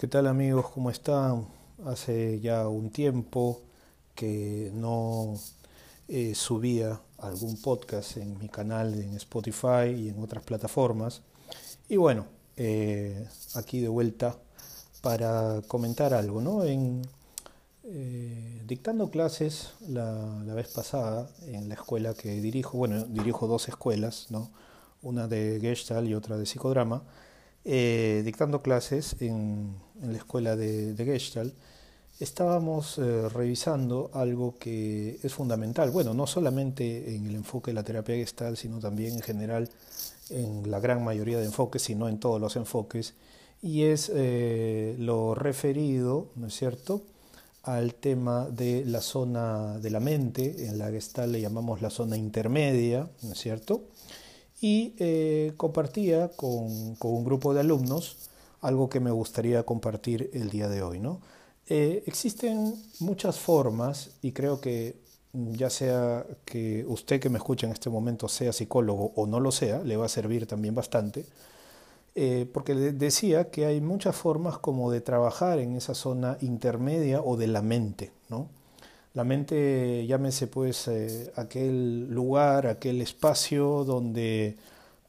¿Qué tal amigos? ¿Cómo están? Hace ya un tiempo que no eh, subía algún podcast en mi canal en Spotify y en otras plataformas. Y bueno, eh, aquí de vuelta para comentar algo, ¿no? En, eh, dictando clases la, la, vez pasada en la escuela que dirijo, bueno, dirijo dos escuelas, ¿no? Una de Gestalt y otra de psicodrama. Eh, dictando clases en, en, la escuela de, de Gestalt, estábamos eh, revisando algo que es fundamental, bueno, no solamente en el enfoque de la terapia Gestalt, sino también en general en la gran mayoría de enfoques, sino en todos los enfoques, y es eh, lo referido, ¿no es cierto?, al tema de la zona de la mente, en la Gestalt le llamamos la zona intermedia, ¿no es cierto?, y eh, compartía con, un grupo de alumnos algo que me gustaría compartir el día de hoy. ¿no? Eh, existen muchas formas y creo que ya sea que usted que me escucha en este momento sea psicólogo o no lo sea, le va a servir también bastante, eh, porque decía que hay muchas formas como de trabajar en esa zona intermedia o de la mente, ¿no? La mente, llámese pues eh, aquel lugar, aquel espacio donde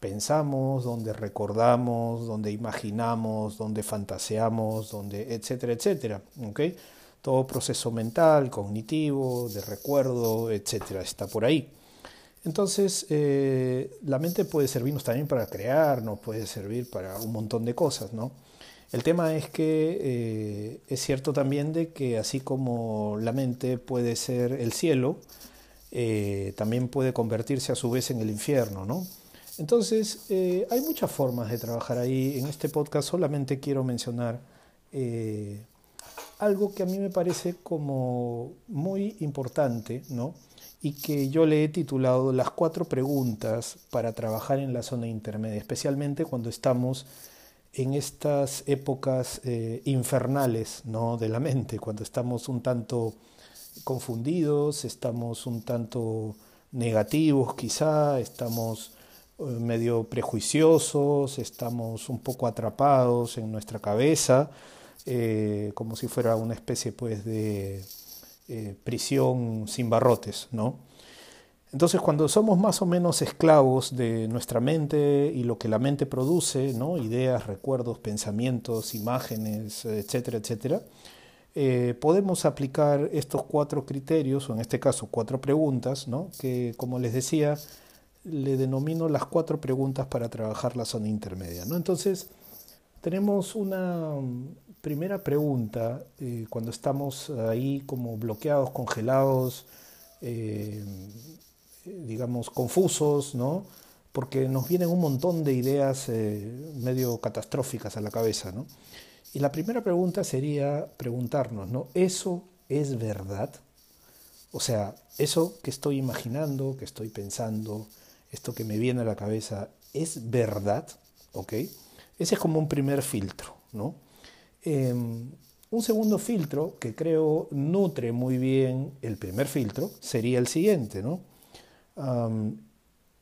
pensamos, donde recordamos, donde imaginamos, donde fantaseamos, donde etcétera, etcétera. Todo proceso mental, cognitivo, de recuerdo, etcétera, está por ahí. Entonces, eh, la mente puede servirnos también para crear, nos puede servir para un montón de cosas, ¿no? El tema es que eh, es cierto también de que así como la mente puede ser el cielo, eh, también puede convertirse a su vez en el infierno, ¿no? Entonces, eh, hay muchas formas de trabajar ahí. En este podcast solamente quiero mencionar eh, algo que a mí me parece como muy importante, ¿no? Y que yo le he titulado las cuatro preguntas para trabajar en la zona intermedia, especialmente cuando estamos en estas épocas eh, infernales ¿no? de la mente, cuando estamos un tanto confundidos, estamos un tanto negativos quizá, estamos medio prejuiciosos, estamos un poco atrapados en nuestra cabeza, eh, como si fuera una especie pues de eh, prisión sin barrotes, ¿no? Entonces, cuando somos más o menos esclavos de nuestra mente y lo que la mente produce, ¿no? ideas, recuerdos, pensamientos, imágenes, etcétera, etcétera, eh, podemos aplicar estos cuatro criterios, o en este caso cuatro preguntas, ¿no? que como les decía, le denomino las cuatro preguntas para trabajar la zona intermedia. ¿no? Entonces, tenemos una primera pregunta eh, cuando estamos ahí como bloqueados, congelados, eh, digamos, confusos, ¿no? Porque nos vienen un montón de ideas eh, medio catastróficas a la cabeza, ¿no? Y la primera pregunta sería preguntarnos, ¿no? ¿Eso es verdad? O sea, eso que estoy imaginando, que estoy pensando, esto que me viene a la cabeza, ¿es verdad? ¿Ok? Ese es como un primer filtro, ¿no? Eh, un segundo filtro que creo nutre muy bien el primer filtro sería el siguiente, ¿no?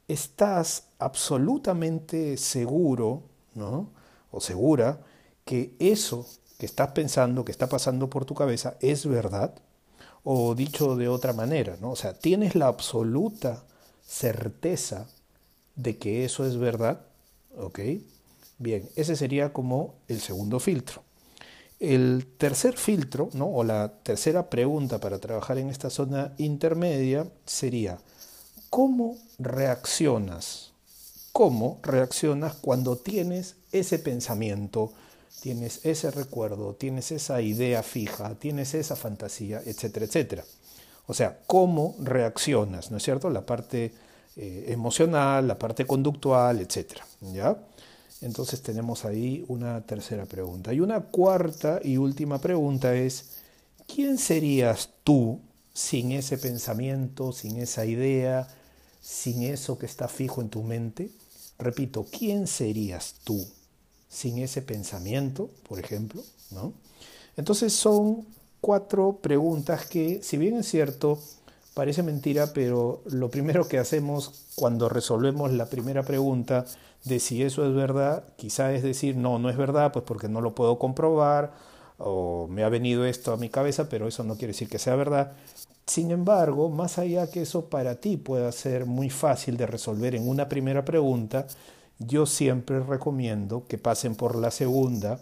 estás absolutamente seguro, ¿no? O segura que eso que estás pensando, que está pasando por tu cabeza, es verdad. O dicho de otra manera, ¿no? O sea, tienes la absoluta certeza de que eso es verdad, ¿ok? Bien, ese sería como el segundo filtro. El tercer filtro, ¿no? o la tercera pregunta para trabajar en esta zona intermedia sería, ¿Cómo reaccionas? ¿Cómo reaccionas cuando tienes ese pensamiento, tienes ese recuerdo, tienes esa idea fija, tienes esa fantasía, etcétera, etcétera? O sea, ¿cómo reaccionas? ¿No es cierto? La parte eh, emocional, la parte conductual, etcétera. ¿Ya? Entonces tenemos ahí una tercera pregunta. Y una cuarta y última pregunta es, ¿quién serías tú sin ese pensamiento, sin esa idea, sin eso que está fijo en tu mente? Repito, ¿quién serías tú sin ese pensamiento, por ejemplo? ¿No? Entonces son cuatro preguntas que, si bien es cierto, Parece mentira, pero lo primero que hacemos cuando resolvemos la primera pregunta de si eso es verdad, quizá es decir, no, no es verdad, pues porque no lo puedo comprobar, o me ha venido esto a mi cabeza, pero eso no quiere decir que sea verdad. Sin embargo, más allá que eso para ti pueda ser muy fácil de resolver en una primera pregunta, yo siempre recomiendo que pasen por la segunda,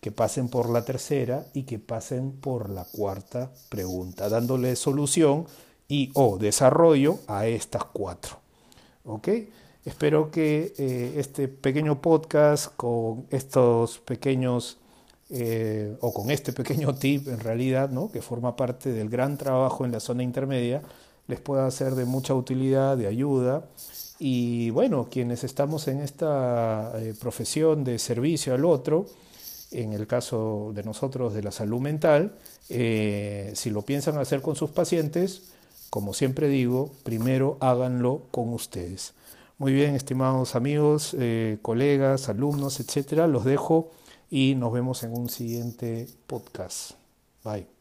que pasen por la tercera y que pasen por la cuarta pregunta, dándole solución y o desarrollo a estas cuatro. ¿Ok? Espero que eh, este pequeño podcast con estos pequeños eh, o con este pequeño tip en realidad, ¿no? que forma parte del gran trabajo en la zona intermedia, les pueda ser de mucha utilidad, de ayuda y bueno, quienes estamos en esta eh, profesión de servicio al otro, en el caso de nosotros de la salud mental, eh, si lo piensan hacer con sus pacientes, como siempre digo, primero háganlo con ustedes. Muy bien, estimados amigos, eh, colegas, alumnos, etcétera, los dejo y nos vemos en un siguiente podcast. Bye.